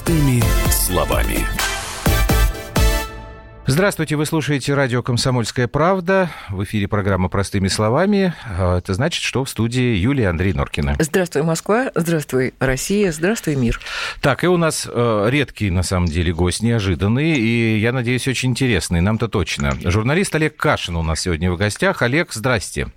Простыми словами. Здравствуйте, вы слушаете радио «Комсомольская правда». В эфире программа «Простыми словами». А, это значит, что в студии Юлия Андрей Норкина. Здравствуй, Москва. Здравствуй, Россия. Здравствуй, мир. Так, и у нас э, редкий, на самом деле, гость, неожиданный, и, я надеюсь, очень интересный, нам-то точно. Журналист Олег Кашин у нас сегодня в гостях. Олег, здрасте.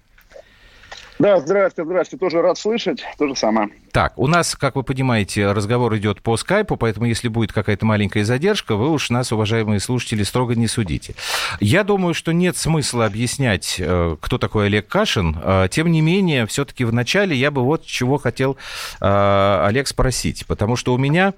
Да, здравствуйте, здравствуйте. Тоже рад слышать. То же самое. Так, у нас, как вы понимаете, разговор идет по скайпу, поэтому если будет какая-то маленькая задержка, вы уж нас, уважаемые слушатели, строго не судите. Я думаю, что нет смысла объяснять, э, кто такой Олег Кашин. Э, тем не менее, все-таки вначале я бы вот чего хотел э, Олег спросить, потому что у меня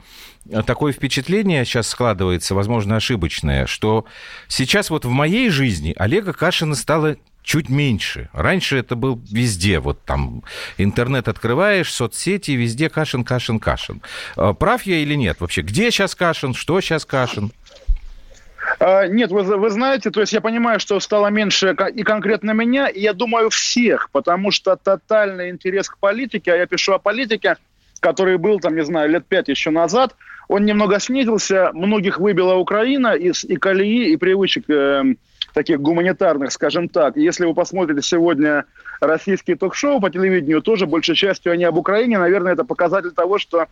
такое впечатление сейчас складывается, возможно, ошибочное, что сейчас вот в моей жизни Олега Кашина стало чуть меньше. Раньше это был везде. Вот там интернет открываешь, соцсети, везде Кашин, Кашин, Кашин. А, прав я или нет вообще? Где сейчас Кашин? Что сейчас Кашин? А, нет, вы, вы знаете, то есть я понимаю, что стало меньше и конкретно меня, и я думаю всех, потому что тотальный интерес к политике, а я пишу о политике, который был там, не знаю, лет пять еще назад, он немного снизился, многих выбила Украина из и колеи, и привычек э, таких гуманитарных, скажем так. Если вы посмотрите сегодня российские ток-шоу по телевидению, тоже большей частью они об Украине. Наверное, это показатель того, что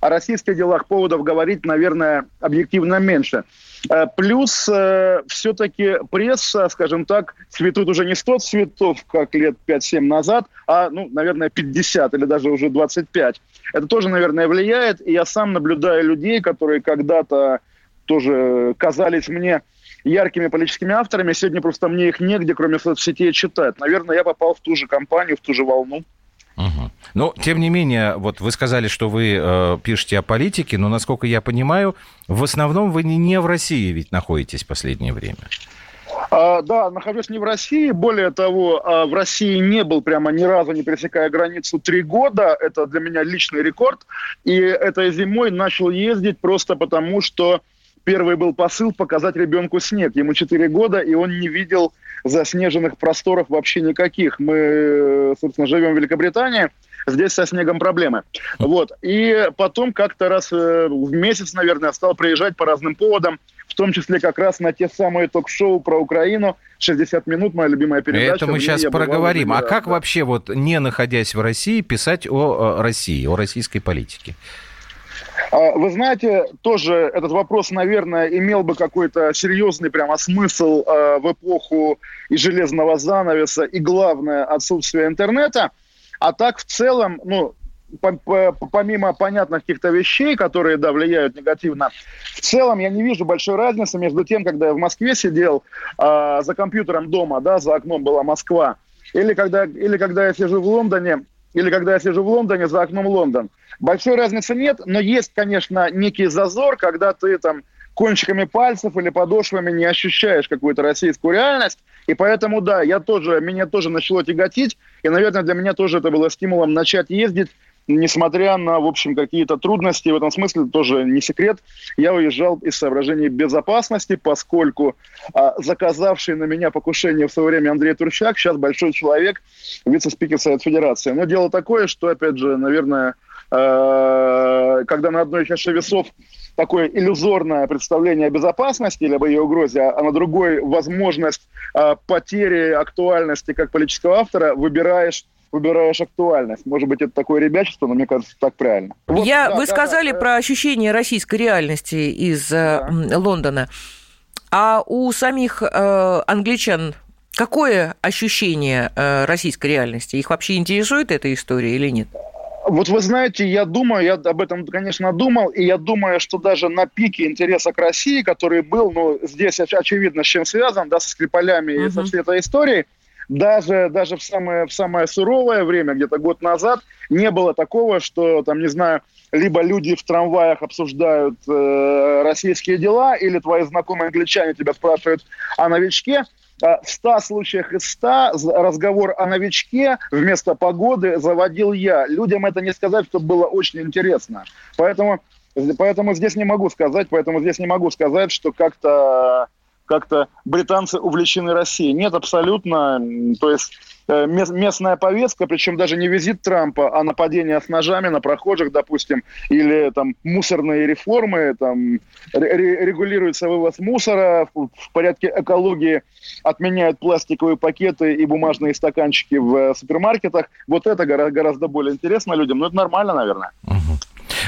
о российских делах поводов говорить, наверное, объективно меньше. Э, плюс э, все-таки пресса, скажем так, цветут уже не 100 цветов, как лет 5-7 назад, а, ну, наверное, 50 или даже уже 25. Это тоже, наверное, влияет. И я сам наблюдаю людей, которые когда-то тоже казались мне яркими политическими авторами. Сегодня просто мне их негде, кроме соцсетей, читать. Наверное, я попал в ту же компанию, в ту же волну. Угу. Но, тем не менее, вот вы сказали, что вы э, пишете о политике, но, насколько я понимаю, в основном вы не в России ведь находитесь в последнее время. А, да, нахожусь не в России. Более того, а, в России не был прямо ни разу, не пересекая границу, три года. Это для меня личный рекорд. И этой зимой начал ездить просто потому, что Первый был посыл показать ребенку снег. Ему 4 года, и он не видел заснеженных просторов вообще никаких. Мы, собственно, живем в Великобритании, здесь со снегом проблемы. Вот. И потом как-то раз э, в месяц, наверное, стал приезжать по разным поводам, в том числе как раз на те самые ток-шоу про Украину. 60 минут, моя любимая передача. Это мы сейчас проговорим. А как да. вообще, вот не находясь в России, писать о России, о российской политике? А, вы знаете, тоже этот вопрос, наверное, имел бы какой-то серьезный прямо смысл э, в эпоху и железного занавеса, и главное, отсутствие интернета. А так в целом, ну, помимо понятных каких-то вещей, которые, да, влияют негативно, в целом я не вижу большой разницы между тем, когда я в Москве сидел э, за компьютером дома, да, за окном была Москва, или когда, или когда я сижу в Лондоне, или когда я сижу в Лондоне, за окном Лондон. Большой разницы нет, но есть, конечно, некий зазор, когда ты там кончиками пальцев или подошвами не ощущаешь какую-то российскую реальность. И поэтому, да, я тоже, меня тоже начало тяготить. И, наверное, для меня тоже это было стимулом начать ездить несмотря на, в общем, какие-то трудности, в этом смысле тоже не секрет, я уезжал из соображений безопасности, поскольку а, заказавший на меня покушение в свое время Андрей Турчак сейчас большой человек, вице-спикер Совет Федерации. Но дело такое, что, опять же, наверное, э, когда на одной чаше весов такое иллюзорное представление о безопасности или об ее угрозе, а на другой возможность э, потери актуальности как политического автора, выбираешь выбираешь актуальность. Может быть, это такое ребячество, но мне кажется, так правильно. Вот, Я, да, вы да, сказали да, про ощущение российской реальности из э, да. Лондона. А у самих э, англичан какое ощущение э, российской реальности? Их вообще интересует эта история или нет? Вот вы знаете, я думаю, я об этом, конечно, думал, и я думаю, что даже на пике интереса к России, который был, ну, здесь очевидно, с чем связан, да, со Скрипалями uh-huh. и со всей этой историей, даже, даже в, самое, в самое суровое время, где-то год назад, не было такого, что, там, не знаю, либо люди в трамваях обсуждают э, российские дела, или твои знакомые англичане тебя спрашивают о новичке. А в 100 случаях из 100 разговор о новичке вместо погоды заводил я. Людям это не сказать, что было очень интересно. Поэтому, поэтому здесь не могу сказать, поэтому здесь не могу сказать, что как-то как-то британцы увлечены Россией. Нет, абсолютно. То есть Э, местная повестка, причем даже не визит Трампа, а нападение с ножами на прохожих, допустим, или там мусорные реформы, там регулируется вывоз мусора, в порядке экологии отменяют пластиковые пакеты и бумажные стаканчики в э, супермаркетах. Вот это гораздо более интересно людям, но это нормально, наверное.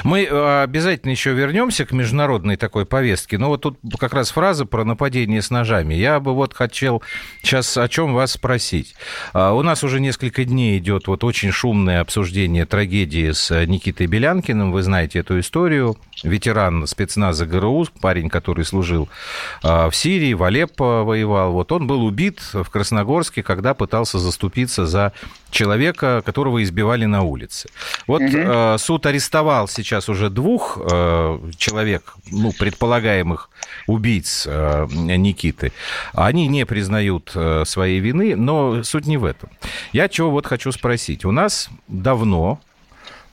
Мы э, обязательно еще вернемся к международной такой повестке. Но вот тут как раз фраза про нападение с ножами. Я бы вот хотел сейчас о чем вас спросить. А, у нас уже несколько дней идет вот очень шумное обсуждение трагедии с Никитой Белянкиным. Вы знаете эту историю. Ветеран спецназа ГРУ, парень, который служил а, в Сирии, в Алеппо воевал. Вот он был убит в Красногорске, когда пытался заступиться за человека, которого избивали на улице. Вот угу. суд арестовал сейчас уже двух э, человек, ну, предполагаемых убийц э, Никиты. Они не признают э, своей вины, но суть не в этом. Я чего вот хочу спросить. У нас давно,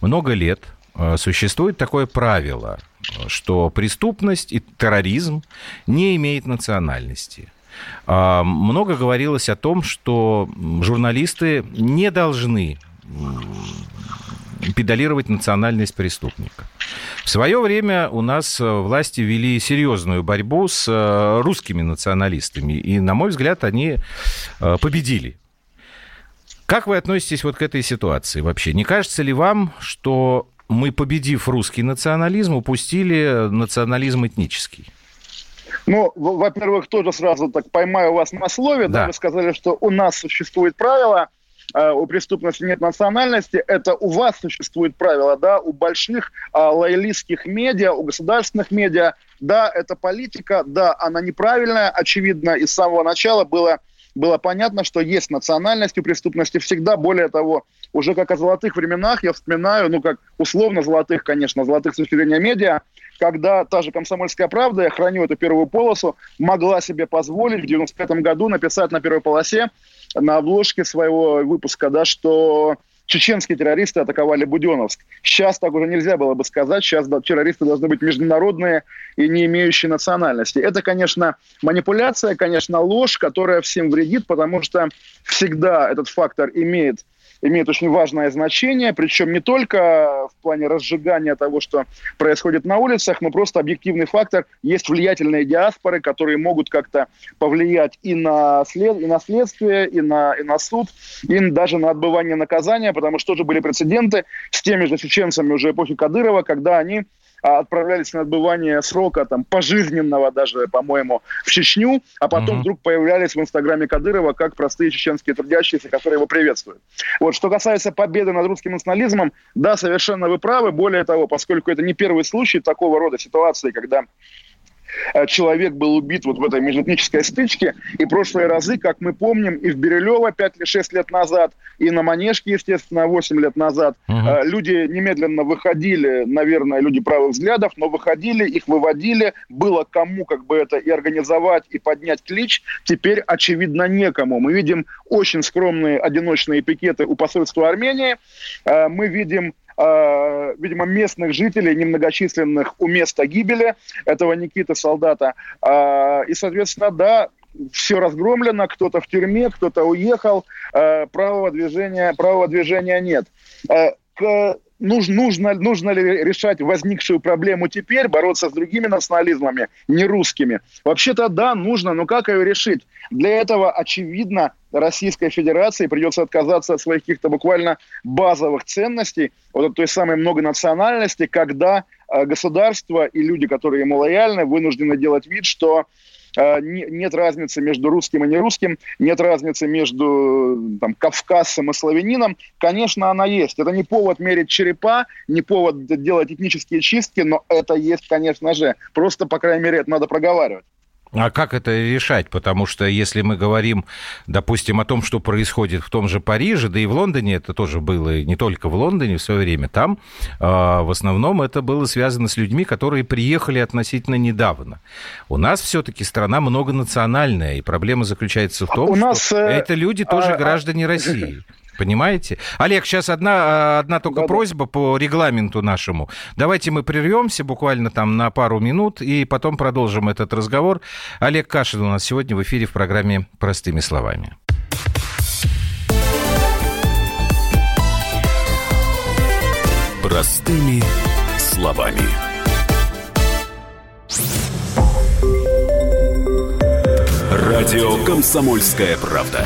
много лет, э, существует такое правило, что преступность и терроризм не имеет национальности. А, много говорилось о том, что журналисты не должны педалировать национальность преступника. В свое время у нас э, власти вели серьезную борьбу с э, русскими националистами, и, на мой взгляд, они э, победили. Как вы относитесь вот к этой ситуации вообще? Не кажется ли вам, что мы, победив русский национализм, упустили национализм этнический? Ну, во-первых, тоже сразу так поймаю вас на слове. Да. да. Вы сказали, что у нас существует правило, э, у преступности нет национальности. Это у вас существует правило, да, у больших э, лоялистских медиа, у государственных медиа. Да, это политика, да, она неправильная. Очевидно, и с самого начала было было понятно, что есть национальность у преступности всегда. Более того, уже как о золотых временах я вспоминаю, ну как условно золотых, конечно, золотых с точки зрения медиа, когда та же «Комсомольская правда», я храню эту первую полосу, могла себе позволить в 95 году написать на первой полосе на обложке своего выпуска, да, что чеченские террористы атаковали Буденовск. Сейчас так уже нельзя было бы сказать. Сейчас террористы должны быть международные и не имеющие национальности. Это, конечно, манипуляция, конечно, ложь, которая всем вредит, потому что всегда этот фактор имеет имеет очень важное значение, причем не только в плане разжигания того, что происходит на улицах, но просто объективный фактор. Есть влиятельные диаспоры, которые могут как-то повлиять и на, след, и на следствие, и на, и на суд, и даже на отбывание наказания, потому что тоже были прецеденты с теми же чеченцами уже эпохи Кадырова, когда они отправлялись на отбывание срока там пожизненного даже, по-моему, в Чечню, а потом mm-hmm. вдруг появлялись в Инстаграме Кадырова как простые чеченские трудящиеся, которые его приветствуют. Вот, что касается победы над русским национализмом, да, совершенно вы правы. Более того, поскольку это не первый случай такого рода ситуации, когда человек был убит вот в этой межэтнической стычке. И прошлые разы, как мы помним, и в Бирюлево 5 или 6 лет назад, и на Манежке, естественно, 8 лет назад, угу. люди немедленно выходили, наверное, люди правых взглядов, но выходили, их выводили, было кому как бы это и организовать, и поднять клич. Теперь, очевидно, некому. Мы видим очень скромные одиночные пикеты у посольства Армении. Э, мы видим э, видимо, местных жителей, немногочисленных у места гибели этого Никиты солдата. Э, и, соответственно, да, все разгромлено, кто-то в тюрьме, кто-то уехал, э, правого движения, правого движения нет. Э, к нужно, нужно, нужно ли решать возникшую проблему теперь, бороться с другими национализмами, не русскими? Вообще-то да, нужно, но как ее решить? Для этого, очевидно, Российской Федерации придется отказаться от своих каких-то буквально базовых ценностей, вот от той самой многонациональности, когда э, государство и люди, которые ему лояльны, вынуждены делать вид, что нет разницы между русским и нерусским, нет разницы между там, кавказцем и славянином. Конечно, она есть. Это не повод мерить черепа, не повод делать этнические чистки, но это есть, конечно же. Просто, по крайней мере, это надо проговаривать. А как это решать? Потому что если мы говорим, допустим, о том, что происходит в том же Париже, да и в Лондоне, это тоже было не только в Лондоне в свое время, там э, в основном это было связано с людьми, которые приехали относительно недавно. У нас все-таки страна многонациональная, и проблема заключается в том, У что нас, э, это люди тоже а, граждане России. Понимаете? Олег, сейчас одна, одна только да, просьба да. по регламенту нашему. Давайте мы прервемся буквально там на пару минут и потом продолжим этот разговор. Олег Кашин у нас сегодня в эфире в программе «Простыми словами». Простыми словами. Радио «Комсомольская правда».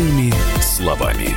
Простыми словами.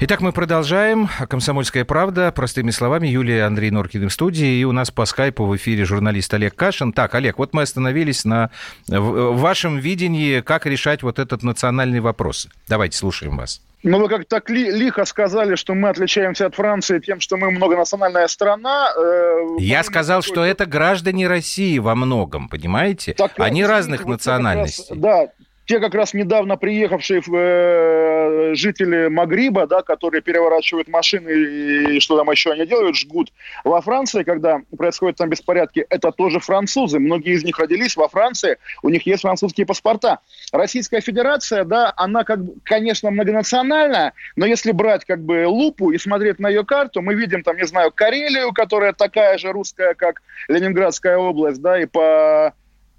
Итак, мы продолжаем. «Комсомольская правда». Простыми словами, Юлия Андрей Норкин в студии. И у нас по скайпу в эфире журналист Олег Кашин. Так, Олег, вот мы остановились на в вашем видении, как решать вот этот национальный вопрос. Давайте, слушаем вас. Ну, вы как так ли, лихо сказали, что мы отличаемся от Франции тем, что мы многонациональная страна. Э, Я сказал, что это граждане России во многом, понимаете? Так, Они разных вот национальностей. Раз, да, те как раз недавно приехавшие э, жители Магриба, да, которые переворачивают машины и, и что там еще они делают, жгут. Во Франции, когда происходят там беспорядки, это тоже французы. Многие из них родились во Франции, у них есть французские паспорта. Российская Федерация, да, она, как, конечно, многонациональная, но если брать как бы лупу и смотреть на ее карту, мы видим там, не знаю, Карелию, которая такая же русская, как Ленинградская область, да, и по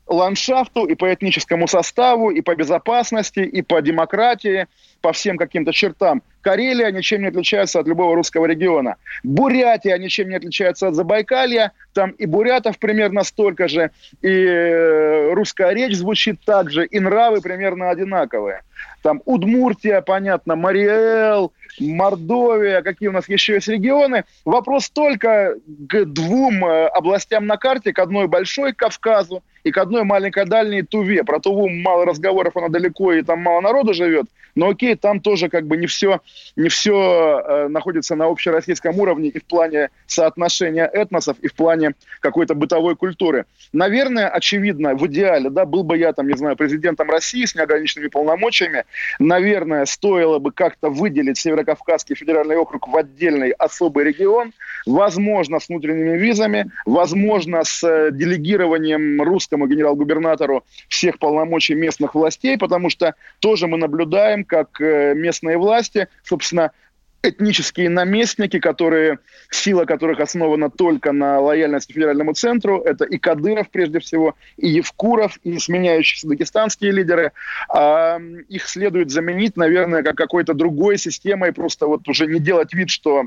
ландшафту, и по этническому составу, и по безопасности, и по демократии, по всем каким-то чертам. Карелия ничем не отличается от любого русского региона. Бурятия ничем не отличается от Забайкалья. Там и бурятов примерно столько же, и э, русская речь звучит так же, и нравы примерно одинаковые. Там Удмуртия, понятно, Мариэл, Мордовия, какие у нас еще есть регионы. Вопрос только к двум э, областям на карте, к одной большой Кавказу и к одной маленькой дальней Туве. Про Туву мало разговоров, она далеко и там мало народу живет. Но окей, там тоже как бы не все, не все э, находится на общероссийском уровне и в плане соотношения этносов, и в плане какой-то бытовой культуры. Наверное, очевидно, в идеале, да, был бы я там, не знаю, президентом России с неограниченными полномочиями, наверное, стоило бы как-то выделить Северокавказский федеральный округ в отдельный особый регион, возможно, с внутренними визами, возможно, с э, делегированием русскому генерал-губернатору всех полномочий местных властей, потому что тоже мы наблюдаем, как э, местные власти, собственно, этнические наместники, которые, сила которых основана только на лояльности федеральному центру. Это и Кадыров, прежде всего, и Евкуров, и сменяющиеся дагестанские лидеры. А их следует заменить, наверное, как какой-то другой системой, просто вот уже не делать вид, что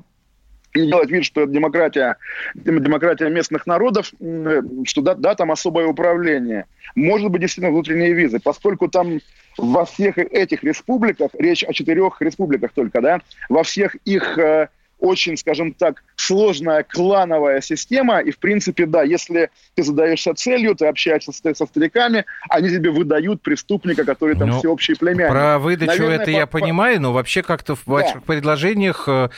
и делать вид, что это демократия, демократия местных народов, что да, да, там особое управление. Может быть, действительно внутренние визы, поскольку там во всех этих республиках, речь о четырех республиках только, да, во всех их э, очень, скажем так, сложная клановая система. И, в принципе, да, если ты задаешься целью, ты общаешься с, со стариками, они тебе выдают преступника, который там ну, всеобщий племянник. Про выдачу Наверное, это по, я по... понимаю, но вообще как-то в ваших да. предложениях э,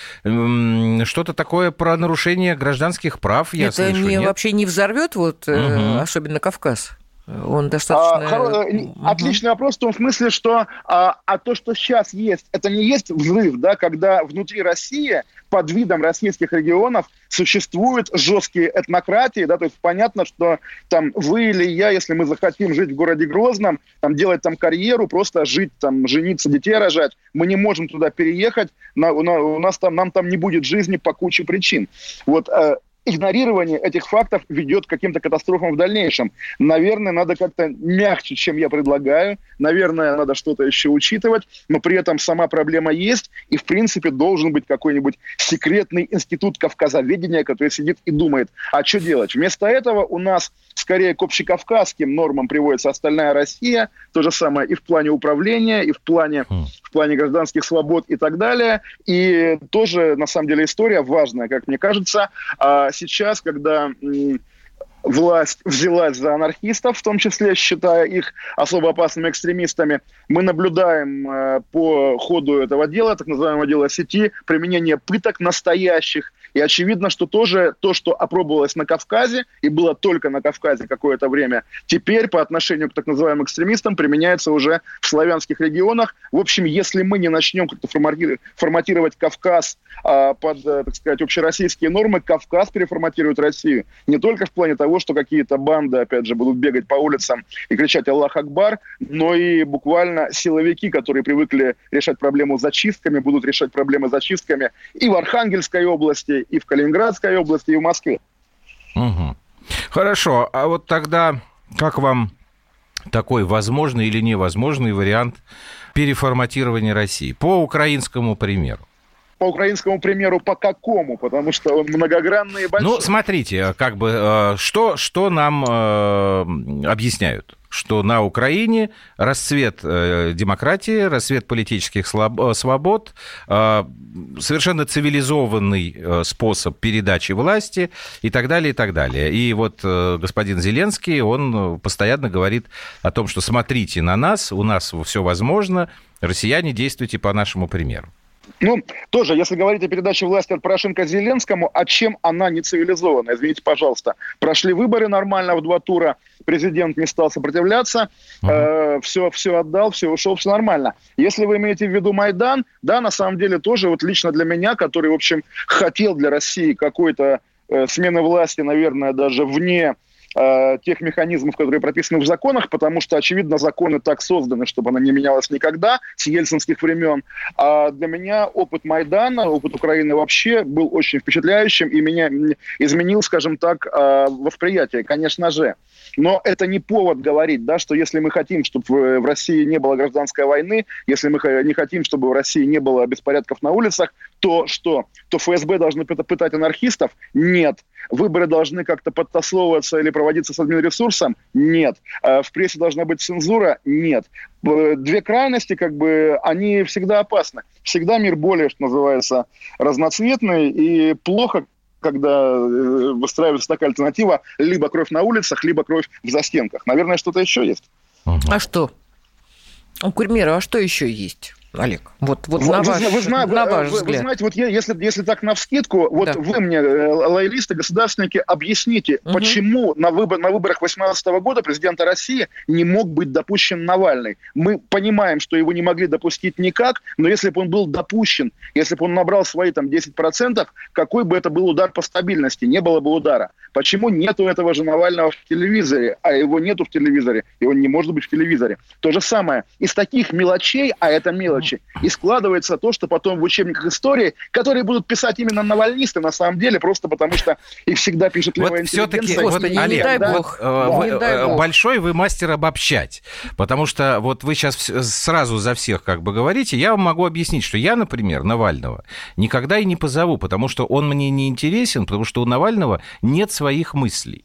что-то такое про нарушение гражданских прав я это слышу. Это вообще не взорвет, вот, угу. особенно Кавказ? Он достаточно... А, хоро... угу. Отличный вопрос в том смысле, что а, а то, что сейчас есть, это не есть взрыв, да, когда внутри России под видом российских регионов существуют жесткие этнократии, да, то есть понятно, что там вы или я, если мы захотим жить в городе Грозном, там делать там карьеру, просто жить там, жениться, детей рожать, мы не можем туда переехать, на, на, у нас там, нам там не будет жизни по куче причин. Вот э, игнорирование этих фактов ведет к каким-то катастрофам в дальнейшем. Наверное, надо как-то мягче, чем я предлагаю. Наверное, надо что-то еще учитывать, но при этом сама проблема есть, и, в принципе, должен быть какой-нибудь секретный институт кавказоведения, который сидит и думает, а что делать. Вместо этого у нас скорее к общекавказским нормам приводится остальная Россия, то же самое и в плане управления, и в плане, хм. в плане гражданских свобод и так далее. И тоже, на самом деле, история важная, как мне кажется, а сейчас, когда власть взялась за анархистов, в том числе считая их особо опасными экстремистами. Мы наблюдаем э, по ходу этого дела, так называемого дела сети, применение пыток настоящих. И очевидно, что тоже то, что опробовалось на Кавказе, и было только на Кавказе какое-то время, теперь по отношению к так называемым экстремистам применяется уже в славянских регионах. В общем, если мы не начнем как-то форматировать Кавказ а, под, э, так сказать, общероссийские нормы, Кавказ переформатирует Россию. Не только в плане того, что какие-то банды, опять же, будут бегать по улицам и кричать «Аллах Акбар», но и буквально силовики, которые привыкли решать проблему зачистками, будут решать проблемы зачистками и в Архангельской области, и в Калининградской области, и в Москве. Угу. Хорошо, а вот тогда как вам такой возможный или невозможный вариант переформатирования России по украинскому примеру? по украинскому примеру, по какому? Потому что он многогранный и большой. Ну, смотрите, как бы, э, что, что нам э, объясняют? Что на Украине расцвет э, демократии, расцвет политических свобод, совершенно цивилизованный способ передачи власти и так далее, и так далее. И вот господин Зеленский, он постоянно говорит о том, что смотрите на нас, у нас все возможно, россияне действуйте по нашему примеру. Ну, тоже, если говорить о передаче власти от Порошенко Зеленскому, а чем она не цивилизована? Извините, пожалуйста. Прошли выборы нормально в два тура, президент не стал сопротивляться, uh-huh. э, все, все отдал, все ушел, все нормально. Если вы имеете в виду Майдан, да, на самом деле тоже вот лично для меня, который, в общем, хотел для России какой-то э, смены власти, наверное, даже вне э, тех механизмов, которые прописаны в законах, потому что, очевидно, законы так созданы, чтобы она не менялась никогда с ельцинских времен. А для меня опыт Майдана, опыт Украины вообще был очень впечатляющим и меня изменил, скажем так, э, восприятие, конечно же. Но это не повод говорить, да, что если мы хотим, чтобы в России не было гражданской войны, если мы не хотим, чтобы в России не было беспорядков на улицах, то что? То ФСБ должны пытать анархистов? Нет. Выборы должны как-то подтасовываться или проводиться с админресурсом? Нет. А в прессе должна быть цензура? Нет. Две крайности, как бы, они всегда опасны. Всегда мир более, что называется, разноцветный, и плохо, когда э, выстраивается такая альтернатива, либо кровь на улицах, либо кровь в застенках. Наверное, что-то еще есть. А что? У Курмира, а что еще есть? Олег? Вот, вот вы, на, ваш, вы, на ваш вы, взгляд. Вы знаете, вот я, если, если так на вскидку, вот да. вы мне, э, лоялисты, государственники, объясните, угу. почему на, выбор, на выборах 2018 года президента России не мог быть допущен Навальный. Мы понимаем, что его не могли допустить никак, но если бы он был допущен, если бы он набрал свои там 10%, какой бы это был удар по стабильности? Не было бы удара. Почему нету этого же Навального в телевизоре, а его нету в телевизоре, и он не может быть в телевизоре? То же самое. Из таких мелочей, а это мелочь, мелочи. И складывается то, что потом в учебниках истории, которые будут писать именно навальнисты, на самом деле, просто потому что их всегда пишет левая вот все-таки, вот, Олег, не дай бог, да, вы, не дай бог. большой вы мастер обобщать, потому что вот вы сейчас сразу за всех как бы говорите, я вам могу объяснить, что я, например, Навального никогда и не позову, потому что он мне не интересен, потому что у Навального нет своих мыслей.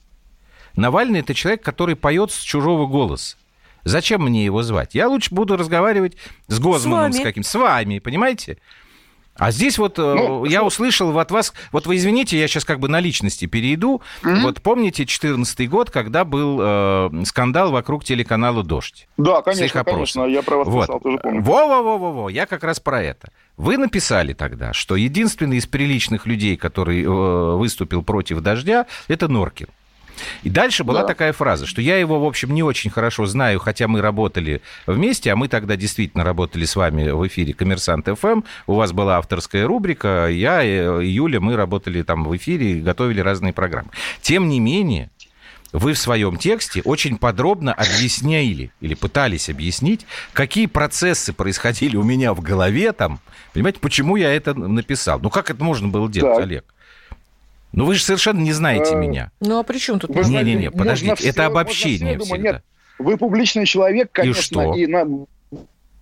Навальный это человек, который поет с чужого голоса. Зачем мне его звать? Я лучше буду разговаривать с Гозманом, с, с каким с вами, понимаете? А здесь вот э, ну, я услышал от вас, вот вы извините, я сейчас как бы на личности перейду. Mm-hmm. Вот помните 2014 год, когда был э, скандал вокруг телеканала «Дождь»? Да, конечно, конечно, я про вас вот. писал, тоже помню. Во-во-во-во, я как раз про это. Вы написали тогда, что единственный из приличных людей, который э, выступил против «Дождя», это Норкин. И дальше была да. такая фраза, что я его, в общем, не очень хорошо знаю, хотя мы работали вместе, а мы тогда действительно работали с вами в эфире «Коммерсант ФМ». У вас была авторская рубрика, я и Юля, мы работали там в эфире и готовили разные программы. Тем не менее, вы в своем тексте очень подробно объясняли или пытались объяснить, какие процессы происходили у меня в голове там, понимаете, почему я это написал. Ну, как это можно было делать, да. Олег? Ну вы же совершенно не знаете а, меня. Ну а при чем тут? Не-не-не, подождите, это обобщение все, Нет, вы публичный человек, конечно, и, что? и на,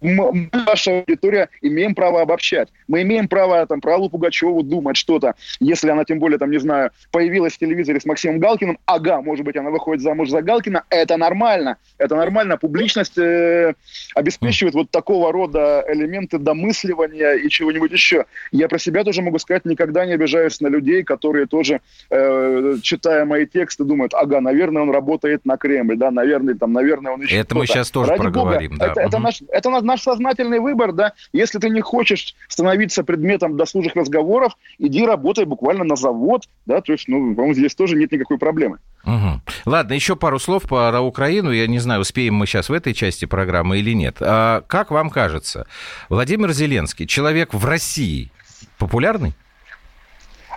мы, наша аудитория, имеем право обобщать. Мы имеем право там, про Аллу Пугачеву думать что-то, если она, тем более, там, не знаю, появилась в телевизоре с Максимом Галкиным, ага, может быть, она выходит замуж за Галкина, это нормально. Это нормально. Публичность э, обеспечивает вот такого рода элементы домысливания и чего-нибудь еще. Я про себя тоже могу сказать, никогда не обижаюсь на людей, которые тоже, э, читая мои тексты, думают, ага, наверное, он работает на Кремль, да, наверное, там, наверное, он еще Это мы сейчас тоже Ради проговорим, Бога, да. Это, это, наш, это наш наш сознательный выбор, да. Если ты не хочешь становиться предметом досужих разговоров, иди работай буквально на завод, да, то есть, ну, по-моему, здесь тоже нет никакой проблемы. Угу. Ладно, еще пару слов про Украину. Я не знаю, успеем мы сейчас в этой части программы или нет. А как вам кажется, Владимир Зеленский, человек в России, популярный?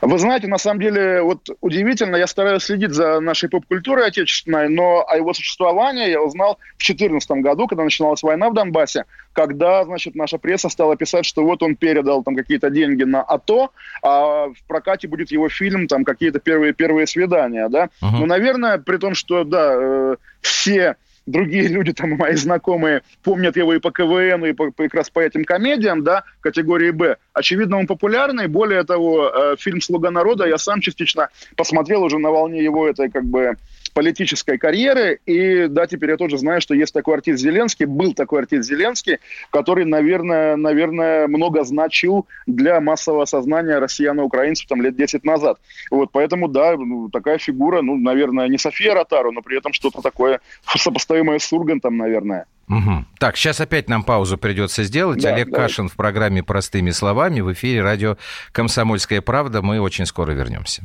Вы знаете, на самом деле, вот удивительно, я стараюсь следить за нашей поп-культурой отечественной, но о его существовании я узнал в 2014 году, когда начиналась война в Донбассе, когда, значит, наша пресса стала писать, что вот он передал там какие-то деньги на АТО, а в прокате будет его фильм, там какие-то первые, первые свидания, да. Uh-huh. Ну, наверное, при том, что, да, э, все другие люди, там, мои знакомые, помнят его и по КВН, и по, как раз по этим комедиям, да, категории «Б». Очевидно, он популярный. Более того, э, фильм «Слуга народа» я сам частично посмотрел уже на волне его этой, как бы, политической карьеры. И да, теперь я тоже знаю, что есть такой артист Зеленский, был такой артист Зеленский, который, наверное, наверное много значил для массового сознания россиян и украинцев там лет 10 назад. Вот, поэтому, да, ну, такая фигура, ну, наверное, не София Ротару, но при этом что-то такое сопоставимое с Ургантом, наверное. Угу. Так, сейчас опять нам паузу придется сделать. Да, Олег давай. Кашин в программе «Простыми словами» в эфире радио «Комсомольская правда». Мы очень скоро вернемся.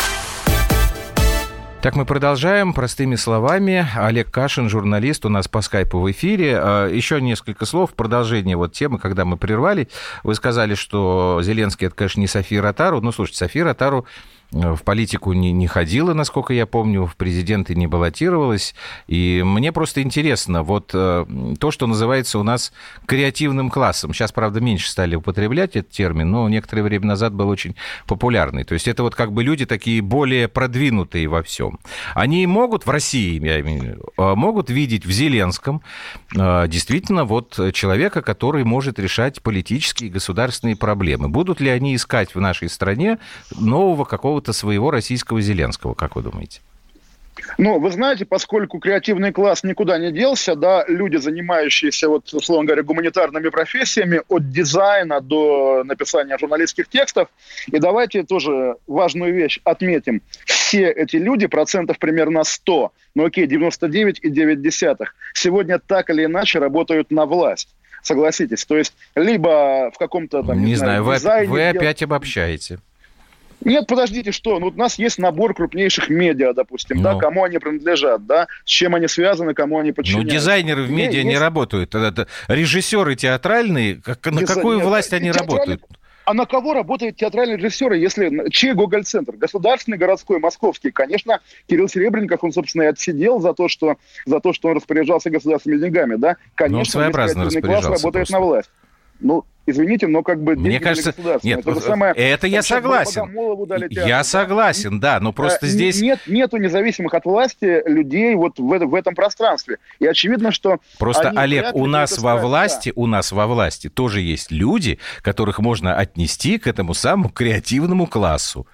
Так, мы продолжаем простыми словами. Олег Кашин, журналист, у нас по скайпу в эфире. А, еще несколько слов в продолжение вот темы, когда мы прервали. Вы сказали, что Зеленский, это, конечно, не София Ротару. Ну, слушайте, София Ротару в политику не, не ходила, насколько я помню, в президенты не баллотировалась. И мне просто интересно, вот э, то, что называется у нас креативным классом. Сейчас, правда, меньше стали употреблять этот термин, но некоторое время назад был очень популярный. То есть это вот как бы люди такие более продвинутые во всем. Они могут в России, я имею, э, могут видеть в Зеленском э, действительно вот человека, который может решать политические и государственные проблемы. Будут ли они искать в нашей стране нового какого-то какого-то своего российского Зеленского, как вы думаете? Ну, вы знаете, поскольку креативный класс никуда не делся, да, люди, занимающиеся, вот, условно говоря, гуманитарными профессиями, от дизайна до написания журналистских текстов, и давайте тоже важную вещь отметим. Все эти люди, процентов примерно 100, ну окей, 99,9, сегодня так или иначе работают на власть согласитесь. То есть либо в каком-то там... Не, не знаю, знаю вы, вы опять обобщаете. Нет, подождите, что? Ну, у нас есть набор крупнейших медиа, допустим, ну. да, кому они принадлежат, да, с чем они связаны, кому они подчиняются. Ну, дизайнеры в медиа есть... не работают. Это, режиссеры театральные, как, на какую власть они работают? А на кого работают театральные режиссеры, если чей Гоголь-центр? Государственный, городской, московский. Конечно, Кирилл Серебренников, он, собственно, и отсидел за то, что, за то, что он распоряжался государственными деньгами, да? Конечно, ну, своеобразно класс работает просто. на власть. Ну, извините, но как бы... Мне кажется, нет, это, самое, это я согласен. Я согласен, да, но просто а, здесь... Нет, нету независимых от власти людей вот в, в этом пространстве. И очевидно, что... Просто, Олег, у нас во власти, да. у нас во власти тоже есть люди, которых можно отнести к этому самому креативному классу.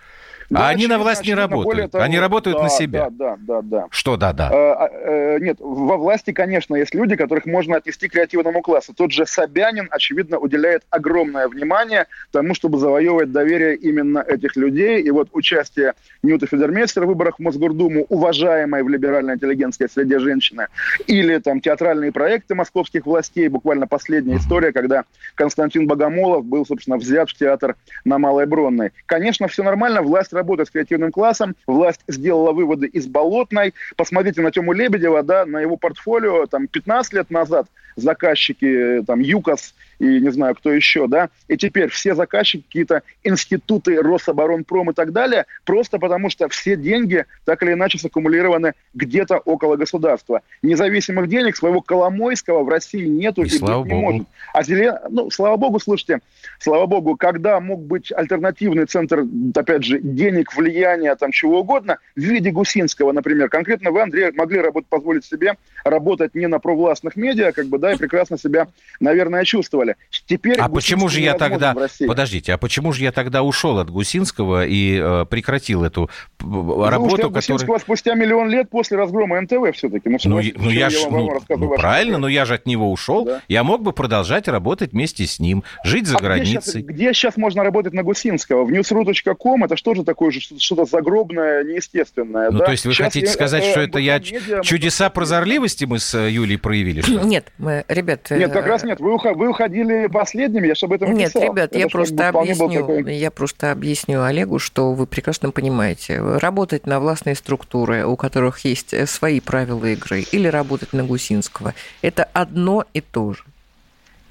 Да, а они на власть не работают. Того, они работают да, на себя. Да, да, да, да. Что да, да? А, а, нет, во власти, конечно, есть люди, которых можно отнести к креативному классу. Тот же Собянин, очевидно, уделяет огромное внимание тому, чтобы завоевывать доверие именно этих людей. И вот участие Ньюта Федермейстера в выборах в Мосгордуму, уважаемой в либеральной интеллигентской среде женщины, или там театральные проекты московских властей, буквально последняя история, когда Константин Богомолов был, собственно, взят в театр на Малой Бронной. Конечно, все нормально, власть работает с креативным классом, власть сделала выводы из Болотной. Посмотрите на Тему Лебедева, да, на его портфолио, там, 15 лет назад заказчики, там, ЮКОС и не знаю, кто еще, да, и теперь все заказчики, какие-то институты, Рособоронпром и так далее, просто потому что все деньги так или иначе саккумулированы где-то около государства. Независимых денег своего Коломойского в России нету и, и слава богу. не может. А зелен... ну, слава богу, слушайте, слава богу, когда мог быть альтернативный центр, опять же, денег, влияния, там, чего угодно, в виде Гусинского, например, конкретно вы, Андрей, могли работать, позволить себе работать не на провластных медиа, как бы, да, и прекрасно себя, наверное, чувствовали. Теперь а почему же я тогда... Подождите, а почему же я тогда ушел от Гусинского и э, прекратил эту Вы работу, которая... спустя миллион лет после разгрома НТВ все-таки. Ну, ну, ну я, ж, ну, ну правильно, но я же от него ушел. Да. Я мог бы продолжать работать вместе с ним, жить за а границей. Где сейчас, где сейчас можно работать на Гусинского? В newsru.com это что же такое, что-то загробное, неестественное? Ну, да? то есть вы сейчас хотите я, сказать, э, что это я медиа, чудеса прозорливости мы с э, Юлей проявили? Нет, мы, ребят... Нет, как раз нет. Вы, уходили последними, я же об этом Нет, написал. ребят, я просто, объясню, я просто объясню Олегу, что вы прекрасно понимаете. Работать на властные структуры, у которых есть свои правила игры, или работать на Гусинского, это одно и то же.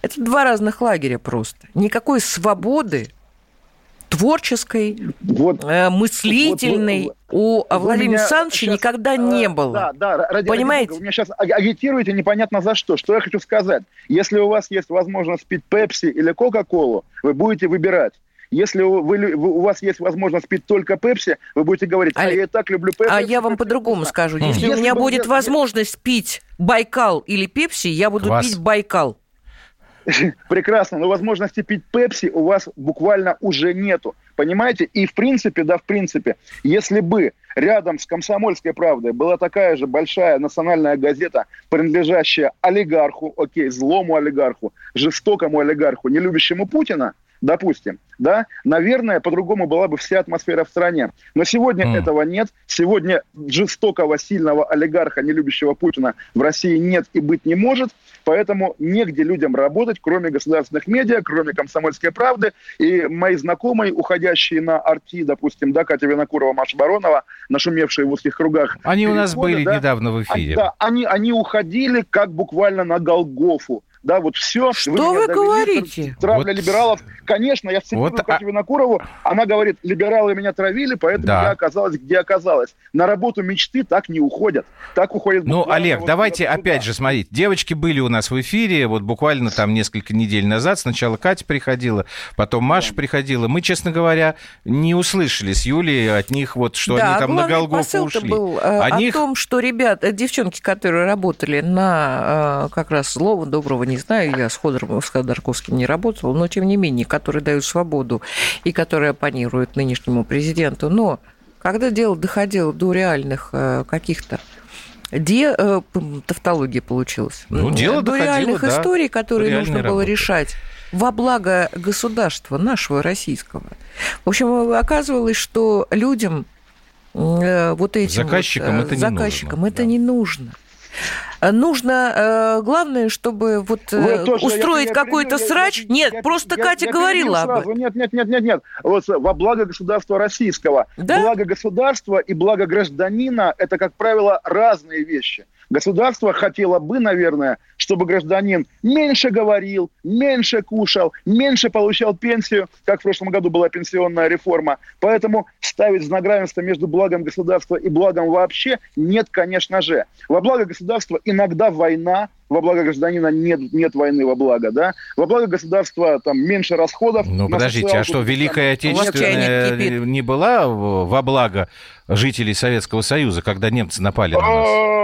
Это два разных лагеря просто. Никакой свободы творческой, вот, мыслительной вот, вот, у Владимира Александровича сейчас, никогда не было. Да, да, ради, Понимаете? Ради вы меня сейчас агитируете непонятно за что. Что я хочу сказать? Если у вас есть возможность пить Пепси или Кока-Колу, вы будете выбирать. Если вы, вы, у вас есть возможность пить только Пепси, вы будете говорить, а, а я и так люблю Пепси. А я вам по-другому скажу. Если, Если у меня будет я... возможность пить Байкал или Пепси, я буду Квас. пить Байкал. Прекрасно, но возможности пить Пепси у вас буквально уже нету. Понимаете? И в принципе, да, в принципе, если бы рядом с «Комсомольской правдой» была такая же большая национальная газета, принадлежащая олигарху, окей, злому олигарху, жестокому олигарху, не любящему Путина, допустим, да, наверное, по-другому была бы вся атмосфера в стране. Но сегодня mm. этого нет. Сегодня жестокого, сильного олигарха, не любящего Путина, в России нет и быть не может. Поэтому негде людям работать, кроме государственных медиа, кроме «Комсомольской правды». И мои знакомые, уходящие на арти, допустим, да, Катя Винокурова, Маша Баронова, нашумевшие в узких кругах. Они у нас были да, недавно в эфире. А, да, они, они уходили как буквально на Голгофу да, вот все. Что вы, вы говорите? Травля вот. либералов. Конечно, я цитирую вот, Катю а... Винокурову, она говорит, либералы меня травили, поэтому да. я оказалась, где оказалась. На работу мечты так не уходят. Так уходят... Ну, Олег, вот давайте опять же, смотрите, девочки были у нас в эфире, вот буквально там несколько недель назад, сначала Катя приходила, потом Маша да. приходила. Мы, честно говоря, не услышали с Юлей от них вот, что да, они там на Голгофу ушли. был э, о, них... том, что ребят, девчонки, которые работали на э, как раз слово доброго не не знаю, я с Ходором, с Ходорковским не работала, но тем не менее, которые дают свободу и которые оппонируют нынешнему президенту. Но когда дело доходило до реальных э, каких-то Де, э, тавтология получилась. Ну, дело до доходило, реальных да, историй, которые нужно было работы. решать во благо государства нашего российского. В общем, оказывалось, что людям э, вот этим заказчикам вот, это, заказчикам не это да. не нужно. Нужно, э, главное, чтобы вот э, устроить какой-то срач. Я, нет, я, просто я, Катя я, говорила об этом. Нет, нет, нет, нет, нет. Вот во благо государства российского. Да? Благо государства и благо гражданина – это, как правило, разные вещи. Государство хотело бы, наверное, чтобы гражданин меньше говорил, меньше кушал, меньше получал пенсию, как в прошлом году была пенсионная реформа. Поэтому ставить знак равенства между благом государства и благом вообще нет, конечно же. Во благо государства иногда война, во благо гражданина нет, нет войны во благо, да? Во благо государства там меньше расходов. Ну, подождите, а что, Великая Отечественная не была во благо жителей Советского Союза, когда немцы напали на нас?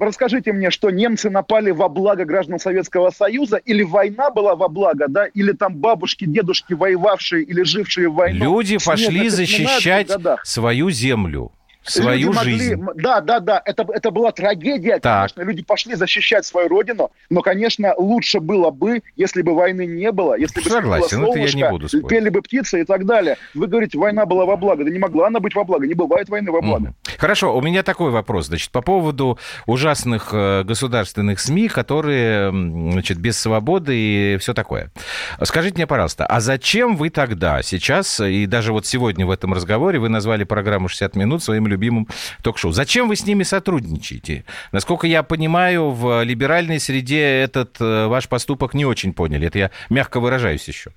Расскажите мне, что немцы напали во благо граждан Советского Союза, или война была во благо, да, или там бабушки, дедушки, воевавшие или жившие в войну. Люди пошли защищать свою землю свою люди могли, жизнь. Да, да, да, это, это была трагедия, так. конечно. Люди пошли защищать свою родину, но, конечно, лучше было бы, если бы войны не было, если бы Согласен, было солнышко, это я не буду спорить. пели бы птицы и так далее. Вы говорите, война была во благо. Да не могла она быть во благо. Не бывает войны во благо. Mm. Хорошо, у меня такой вопрос, значит, по поводу ужасных э, государственных СМИ, которые, значит, без свободы и все такое. Скажите мне, пожалуйста, а зачем вы тогда сейчас, и даже вот сегодня в этом разговоре вы назвали программу «60 минут» своим любимым ток-шоу. Зачем вы с ними сотрудничаете? Насколько я понимаю, в либеральной среде этот э, ваш поступок не очень поняли. Это я мягко выражаюсь еще.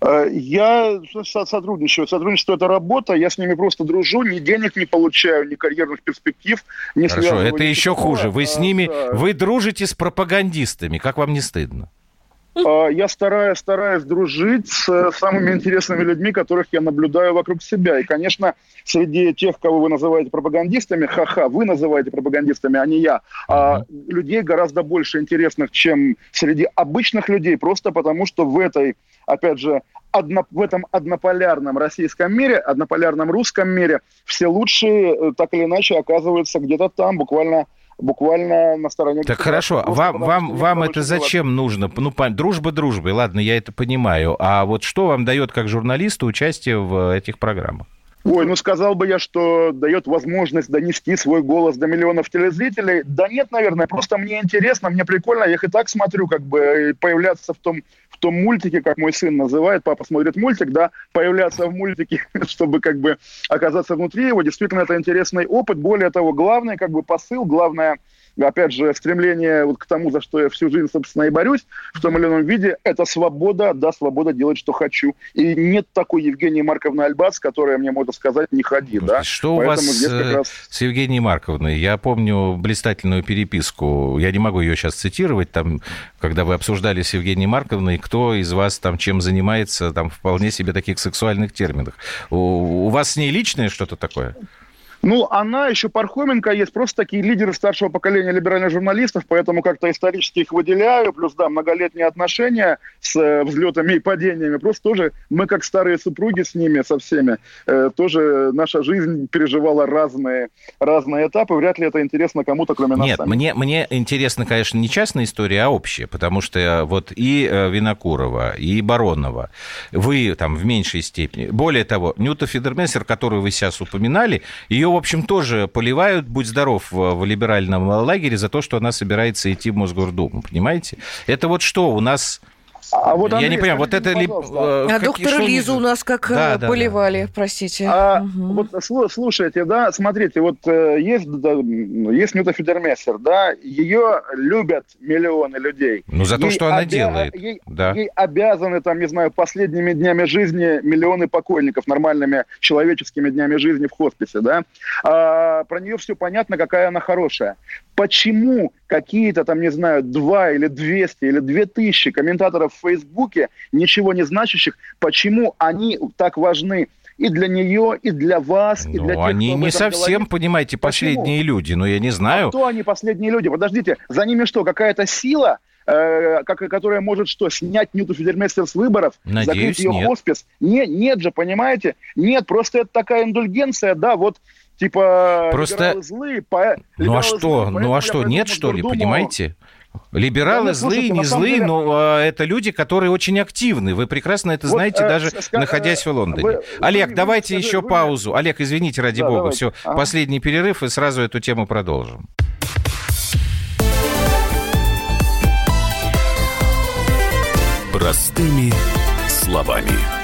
Э, я сотрудничаю. Сотрудничество – это работа. Я с ними просто дружу. Ни денег не получаю, ни карьерных перспектив. Не Хорошо, это еще хуже. Вы с ними... Да. Вы дружите с пропагандистами. Как вам не стыдно? А, я стараюсь, стараюсь дружить с самыми интересными людьми, которых я наблюдаю вокруг себя. И, конечно, среди тех, кого вы называете пропагандистами, ха-ха, вы называете пропагандистами, а не я, а людей гораздо больше интересных, чем среди обычных людей, просто потому что в этой, опять же, одно, в этом однополярном российском мире, однополярном русском мире, все лучшие э, так или иначе оказываются где-то там, буквально буквально на стороне... Так хорошо, вам, вам, вам это зачем нужно? Ну, дружба дружбой, ладно, я это понимаю. А вот что вам дает как журналисту участие в этих программах? Ой, ну сказал бы я, что дает возможность донести свой голос до миллионов телезрителей. Да нет, наверное, просто мне интересно, мне прикольно, я их и так смотрю, как бы появляться в том, в том мультике, как мой сын называет, папа смотрит мультик, да, появляться в мультике, чтобы как бы оказаться внутри его. Действительно, это интересный опыт. Более того, главный как бы посыл, главное – опять же, стремление вот к тому, за что я всю жизнь, собственно, и борюсь, в том или ином виде, это свобода, да, свобода делать, что хочу. И нет такой Евгении Марковны Альбац, которая мне может сказать, не ходи, да. Что Поэтому у вас э, раз... с Евгенией Марковной? Я помню блистательную переписку, я не могу ее сейчас цитировать, там, когда вы обсуждали с Евгенией Марковной, кто из вас там чем занимается, там, вполне себе таких сексуальных терминах. У, у вас с ней личное что-то такое? Ну, она еще Пархоменко есть, просто такие лидеры старшего поколения либеральных журналистов, поэтому как-то исторически их выделяю, плюс, да, многолетние отношения с э, взлетами и падениями, просто тоже мы, как старые супруги с ними, со всеми, э, тоже наша жизнь переживала разные, разные этапы, вряд ли это интересно кому-то, кроме нас Нет, мне, мне интересно, конечно, не частная история, а общая, потому что э, вот и э, Винокурова, и Баронова, вы там в меньшей степени, более того, Нюта Фидермессер, которую вы сейчас упоминали, ее в общем, тоже поливают, будь здоров, в либеральном лагере за то, что она собирается идти в Мосгордуму, понимаете? Это вот что, у нас а вот, Андрей, Я не понимаю, вот это... Ли... Э, а доктора Лизу у нас как да, э, поливали, да. простите. А, угу. Вот слушайте, да, смотрите, вот э, есть, да, есть Нюта Фидермессер, да, ее любят миллионы людей. Ну, за то, ей что она обя... делает. Ей, да. ей обязаны, там, не знаю, последними днями жизни миллионы покойников, нормальными человеческими днями жизни в хосписе, да. А, про нее все понятно, какая она хорошая. Почему какие-то там, не знаю, два или двести или две тысячи комментаторов в Фейсбуке, ничего не значащих, почему они так важны и для нее, и для вас, и ну, для тех, они не совсем, говорит. понимаете, последние Почему? люди, но я не знаю. А кто они последние люди? Подождите, за ними что, какая-то сила, э, как, которая может что, снять Ньюту Фидерместер с выборов, Надеюсь, закрыть ее нет. хоспис? Не, нет же, понимаете? Нет, просто это такая индульгенция, да, вот типа просто злые, по... ну а что, злые, ну а что, нет что ли, понимаете? Либералы да, злые, слушайте, не злые, деле... но а, это люди, которые очень активны. Вы прекрасно это вот, знаете, э, даже ска... находясь в Лондоне. Вы, Олег, вы, давайте вы, еще вы, паузу. Олег, извините, ради да, бога. Давайте. Все, а? последний перерыв, и сразу эту тему продолжим. Простыми словами.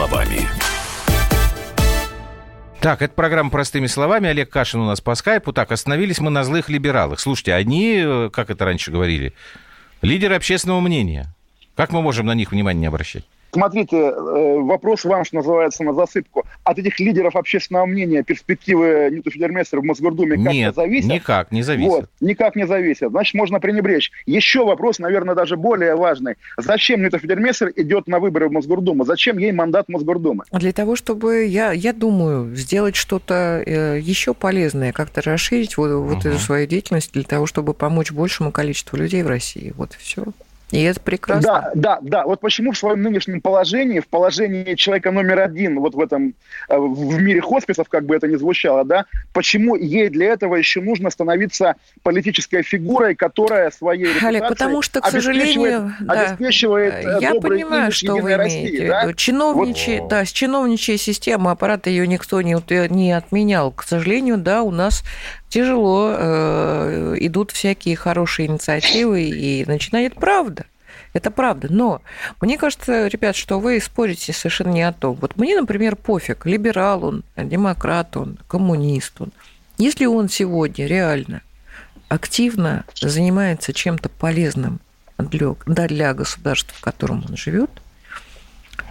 Словами. Так, это программа «Простыми словами». Олег Кашин у нас по скайпу. Так, остановились мы на злых либералах. Слушайте, они, э, как это раньше говорили, лидеры общественного мнения. Как мы можем на них внимание не обращать? Смотрите, э, вопрос вам, что называется, на засыпку. От этих лидеров общественного мнения перспективы Ньюта Федермейстера в Мосгордуме как-то Нет, зависят? никак не зависит. Вот, никак не зависит. Значит, можно пренебречь. Еще вопрос, наверное, даже более важный. Зачем Ньюта Федермейстер идет на выборы в Мосгордуму? Зачем ей мандат Мосгордумы? Для того, чтобы, я, я думаю, сделать что-то э, еще полезное, как-то расширить вот, вот эту свою деятельность для того, чтобы помочь большему количеству людей в России. Вот и все. И это прекрасно. Да, да, да. Вот почему в своем нынешнем положении, в положении человека номер один вот в этом, э, в мире хосписов, как бы это ни звучало, да, почему ей для этого еще нужно становиться политической фигурой, которая своей Олег, потому что, к сожалению, обеспечивает, да, я понимаю, что вы России, имеете да? Чиновничья, вот. да, с чиновничьей системы аппарата ее никто не, не отменял. К сожалению, да, у нас тяжело э, идут всякие хорошие инициативы, и начинает правда. Это правда. Но мне кажется, ребят, что вы спорите совершенно не о том. Вот мне, например, пофиг, либерал он, демократ он, коммунист он. Если он сегодня реально активно занимается чем-то полезным для, для государства, в котором он живет,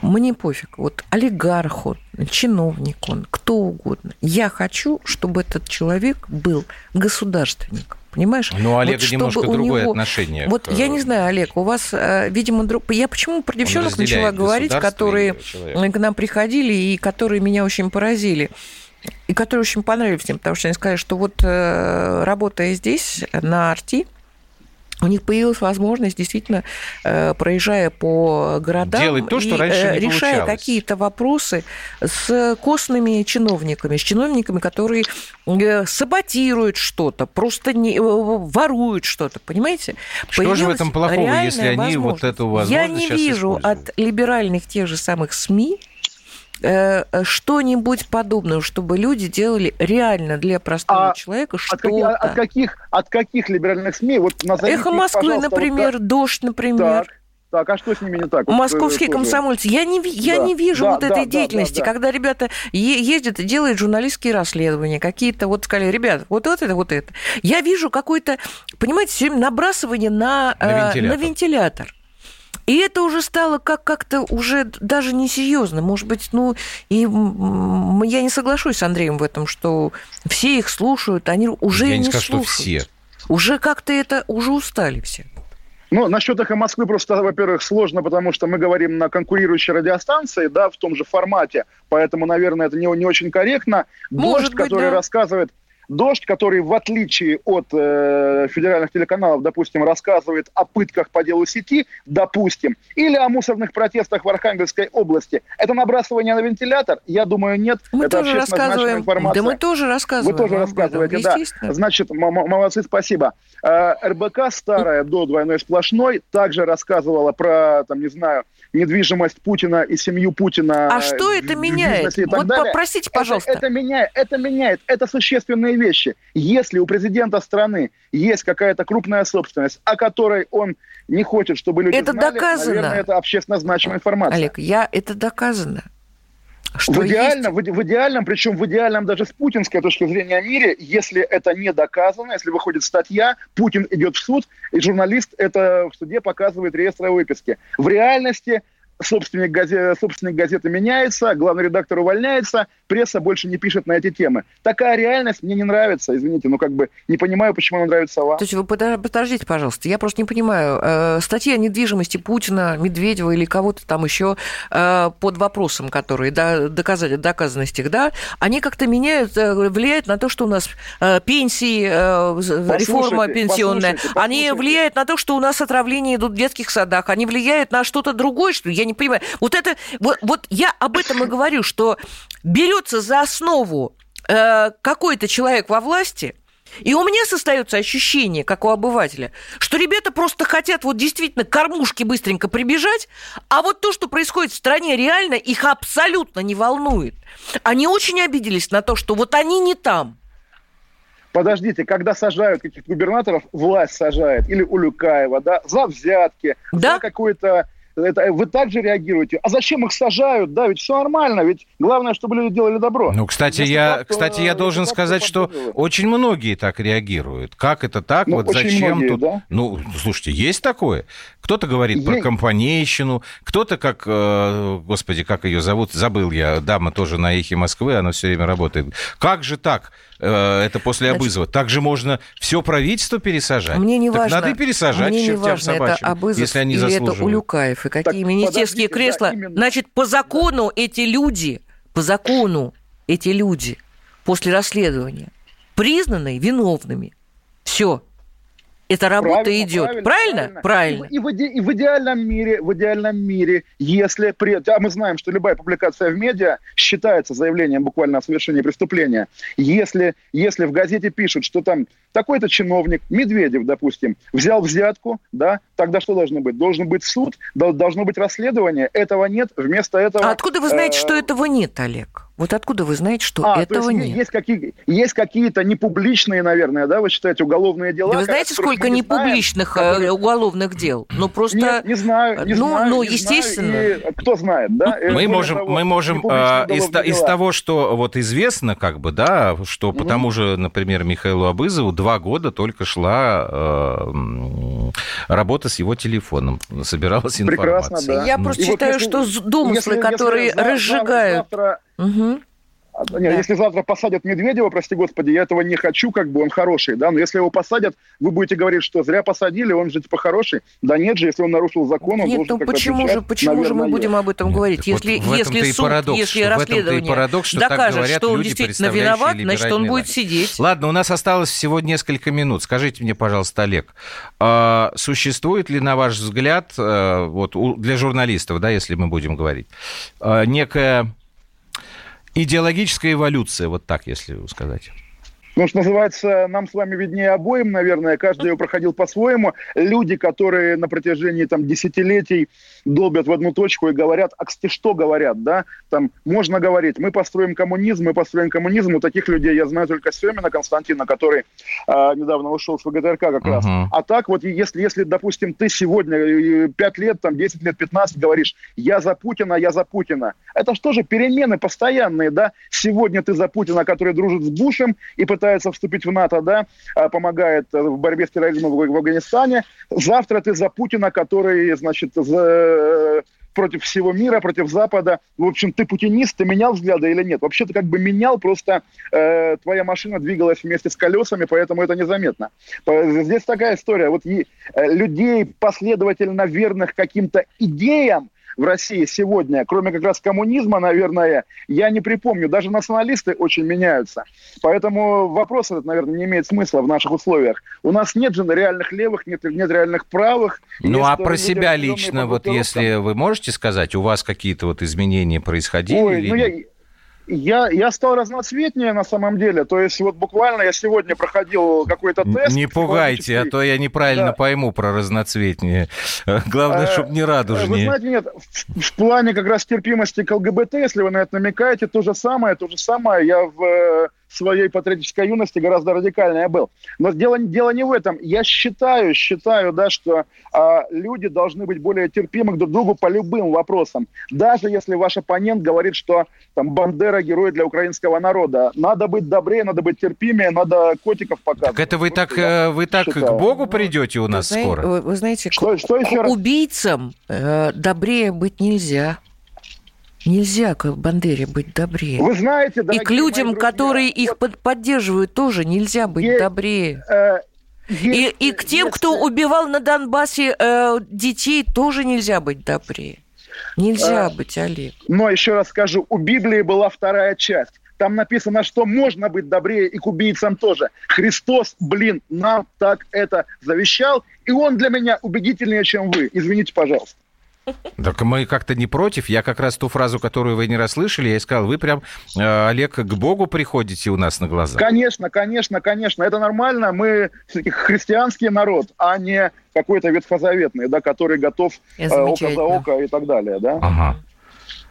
мне пофиг. Вот олигарх он, чиновник он, кто угодно. Я хочу, чтобы этот человек был государственником. Понимаешь? Ну, у Олега вот немножко другое него... отношение. Вот к... я не знаю, Олег, у вас, э, видимо, друг... Я почему про девчонок начала говорить, которые к нам приходили и которые меня очень поразили и которые очень понравились мне, потому что они сказали, что вот э, работая здесь, на Арти, у них появилась возможность действительно, э, проезжая по городам, делать то, что и, раньше не решая какие-то вопросы с костными чиновниками, с чиновниками, которые э, саботируют что-то, просто не, э, воруют что-то, понимаете? Что Появилась же в этом плохого, если они вот эту возможность? Я не вижу от либеральных тех же самых СМИ Э, что-нибудь подобное, чтобы люди делали реально для простого а человека что-то. От, каких, от каких либеральных СМИ? Вот Эхо Москвы, например, вот, Дождь, например. Так. Так, а что с ними не так? Московские вот, комсомольцы. Я не, я да, не вижу да, вот да, этой да, деятельности, да, да, когда ребята ездят и делают журналистские расследования, какие-то вот сказали, ребят, вот это, вот это. Я вижу какое-то, понимаете, все время набрасывание на, на вентилятор. Э, на вентилятор. И это уже стало как- как-то уже даже несерьезно. Может быть, ну, и я не соглашусь с Андреем в этом, что все их слушают, они уже я не, не скажу, слушают. что все. Уже как-то это, уже устали все. Ну, насчет эхо Москвы просто, во-первых, сложно, потому что мы говорим на конкурирующей радиостанции, да, в том же формате, поэтому, наверное, это не, не очень корректно. Может Дождь, быть, который да. рассказывает Дождь, который, в отличие от э, федеральных телеканалов, допустим, рассказывает о пытках по делу сети, допустим, или о мусорных протестах в Архангельской области. Это набрасывание на вентилятор? Я думаю, нет. Мы это тоже рассказываем. информация. Да мы тоже рассказываем. Вы тоже рассказываете, да. Значит, молодцы, спасибо. Э, РБК старая, до двойной сплошной, также рассказывала про, там, не знаю, недвижимость Путина и семью Путина. А что это меняет? Вот далее. попросите, пожалуйста. Это, это меняет, это меняет, это существенные вещи. Если у президента страны есть какая-то крупная собственность, о которой он не хочет, чтобы люди это знали, доказано. наверное, это общественно значимая информация. Олег, я это доказано. Что в, идеальном, есть... в, в идеальном, причем в идеальном даже с путинской точки зрения мире, если это не доказано, если выходит статья, Путин идет в суд, и журналист это в суде показывает реестр выписки. В реальности собственник, газет, собственник газеты меняется, главный редактор увольняется, пресса больше не пишет на эти темы. Такая реальность мне не нравится, извините, но как бы не понимаю, почему она нравится вам. То есть вы подождите, пожалуйста, я просто не понимаю. Э, статьи о недвижимости Путина, Медведева или кого-то там еще э, под вопросом, которые доказать, доказанность их, да, они как-то меняют, э, влияют на то, что у нас пенсии, реформа пенсионная, послушайте, послушайте. они влияют на то, что у нас отравления идут в детских садах, они влияют на что-то другое, что я не понимаю. Вот это, вот, вот я об этом и говорю, что берется за основу э, какой-то человек во власти, и у меня создается ощущение, как у обывателя, что ребята просто хотят вот действительно кормушки быстренько прибежать, а вот то, что происходит в стране, реально их абсолютно не волнует. Они очень обиделись на то, что вот они не там. Подождите, когда сажают каких-то губернаторов, власть сажает, или Улюкаева, да, за взятки, да? за какое-то Это, вы также реагируете. А зачем их сажают? Да, ведь все нормально, ведь главное, чтобы люди делали добро. Ну, кстати, Если я, так, кстати, я должен сказать, что очень многие так реагируют. Как это так? Ну, вот зачем многие, тут? Да? Ну, слушайте, есть такое. Кто-то говорит есть. про компанейщину, кто-то как, э, господи, как ее зовут, забыл я, дама тоже на эхе Москвы, она все время работает. Как же так? Э, это после Абызова. Значит, так же можно все правительство пересажать. Мне не так важно. Надо пересажать мне не важно, это Абызов если они или это Улюкаев, и какие так, министерские кресла. Да, Значит, по закону эти люди, по закону эти люди после расследования признаны виновными. Все. Эта работа правильно, идет. Правильно? Правильно. правильно. И, и, в, и в идеальном мире, в идеальном мире, если при... А мы знаем, что любая публикация в медиа считается заявлением буквально о совершении преступления. Если, если в газете пишут, что там такой-то чиновник, Медведев, допустим, взял взятку, да, тогда что должно быть? Должен быть суд, должно быть расследование. Этого нет. Вместо этого... А откуда вы знаете, э... что этого нет, Олег? Вот откуда вы знаете, что а, этого есть, нет? Есть, какие, есть какие-то непубличные, наверное, да, вы считаете, уголовные дела? Да вы знаете, сколько непубличных знаем, которые... уголовных дел? Ну, просто... Нет, не знаю, не ну, знаю. Ну, не естественно. Знаю, и кто знает, да? Мы можем, того, мы можем а, из, из того, что вот известно, как бы, да, что угу. по тому же, например, Михаилу Абызову два года только шла э, работа с его телефоном, собиралась информация. Прекрасно, да. Я просто и считаю, вот если, что домыслы, если, которые если разжигают... Завтра, Угу. Нет, да. Если завтра посадят Медведева, прости господи, я этого не хочу, как бы он хороший, да, но если его посадят, вы будете говорить, что зря посадили, он же типа хороший. Да нет же, если он нарушил закон, он нет, должен ну почему же, почему наверное, же мы будем об этом нет, говорить? Если, вот если суд, парадокс, если расследование парадокс, что докажет, говорят что он действительно виноват, значит, он будет сидеть. Ладно, у нас осталось всего несколько минут. Скажите мне, пожалуйста, Олег, а существует ли, на ваш взгляд, э, вот для журналистов, да, если мы будем говорить, э, некая Идеологическая эволюция, вот так, если сказать. Ну, что называется, нам с вами виднее обоим, наверное, каждый его проходил по-своему. Люди, которые на протяжении там, десятилетий долбят в одну точку и говорят, а кстати, что говорят, да? Там можно говорить, мы построим коммунизм, мы построим коммунизм. У таких людей я знаю только Семина Константина, который э, недавно ушел с ВГТРК как uh-huh. раз. А так вот, если, если, допустим, ты сегодня 5 лет, там, 10 лет, 15 говоришь, я за Путина, я за Путина. Это что же перемены постоянные, да? Сегодня ты за Путина, который дружит с Бушем и пытается пытается вступить в НАТО, да, а помогает в борьбе с терроризмом в Афганистане. Завтра ты за Путина, который, значит, за э, против всего мира, против Запада. В общем, ты путинист, ты менял взгляды или нет? Вообще ты как бы менял, просто э, твоя машина двигалась вместе с колесами, поэтому это незаметно. Здесь такая история. Вот и, э, людей последовательно верных каким-то идеям, в России сегодня, кроме как раз коммунизма, наверное, я не припомню. Даже националисты очень меняются. Поэтому вопрос этот, наверное, не имеет смысла в наших условиях. У нас нет же реальных левых, нет, нет реальных правых. Ну, а про себя лично, вот если вы можете сказать, у вас какие-то вот изменения происходили? Ой, или ну, я, я, я стал разноцветнее на самом деле. То есть вот буквально я сегодня проходил какой-то тест. Не пугайте, а то я неправильно да. пойму про разноцветнее. Главное, э, чтобы не радужнее. Вы знаете, нет, в, в плане как раз терпимости к ЛГБТ, если вы на это намекаете, то же самое, то же самое. Я в э, своей патриотической юности гораздо радикальнее был. Но дело, дело не в этом. Я считаю, считаю, да, что а, люди должны быть более терпимы друг к другу по любым вопросам. Даже если ваш оппонент говорит, что там Бандера герой для украинского народа. Надо быть добрее, надо быть терпимее, надо котиков показывать. Так это вы так, э, вы так считаю. к Богу придете у нас вы скоро? Вы, вы знаете, что, к, что еще к убийцам э, добрее быть нельзя. Нельзя к Бандере быть добрее. Вы знаете, И к людям, друзья, которые их вот, поддерживают, тоже нельзя быть е- добрее. Э, и, и к тем, если... кто убивал на Донбассе э, детей, тоже нельзя быть добрее. Нельзя а, быть, Олег. Но еще раз скажу, у Библии была вторая часть. Там написано, что можно быть добрее и к убийцам тоже. Христос, блин, нам так это завещал, и он для меня убедительнее, чем вы. Извините, пожалуйста. Так мы как-то не против. Я как раз ту фразу, которую вы не расслышали, я сказал, вы прям, э, Олег, к Богу приходите у нас на глаза. Конечно, конечно, конечно. Это нормально. Мы христианский народ, а не какой-то ветхозаветный, да, который готов э, око за око и так далее. Да? Ага.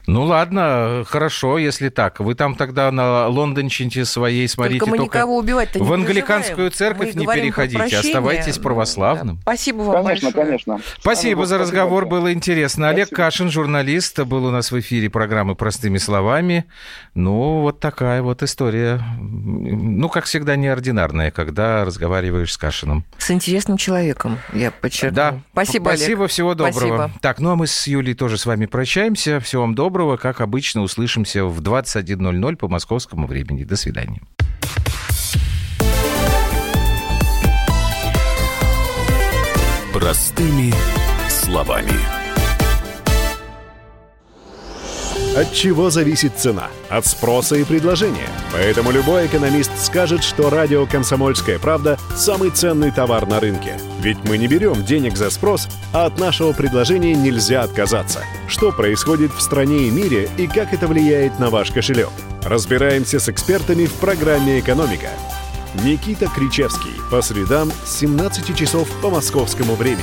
Ну ладно, хорошо, если так. Вы там тогда на лондончине своей смотрите только. Мы только никого убивать-то не в англиканскую церковь Мы не про переходите, оставайтесь православным. Да. Спасибо вам Конечно, большое. конечно. Спасибо за разговор, большое. было интересно. Олег Спасибо. Кашин, журналист, был у нас в эфире программы «Простыми словами». Ну, вот такая вот история. Ну, как всегда, неординарная, когда разговариваешь с Кашином. С интересным человеком, я подчеркну. Да. Спасибо, Олег. Спасибо, всего доброго. Спасибо. Так, ну а мы с Юлей тоже с вами прощаемся. Всего вам доброго. Как обычно, услышимся в 21.00 по московскому времени. До свидания. Простыми словами. От чего зависит цена? От спроса и предложения. Поэтому любой экономист скажет, что радио «Комсомольская правда» – самый ценный товар на рынке. Ведь мы не берем денег за спрос, а от нашего предложения нельзя отказаться. Что происходит в стране и мире и как это влияет на ваш кошелек? Разбираемся с экспертами в программе «Экономика». Никита Кричевский. По средам с 17 часов по московскому времени.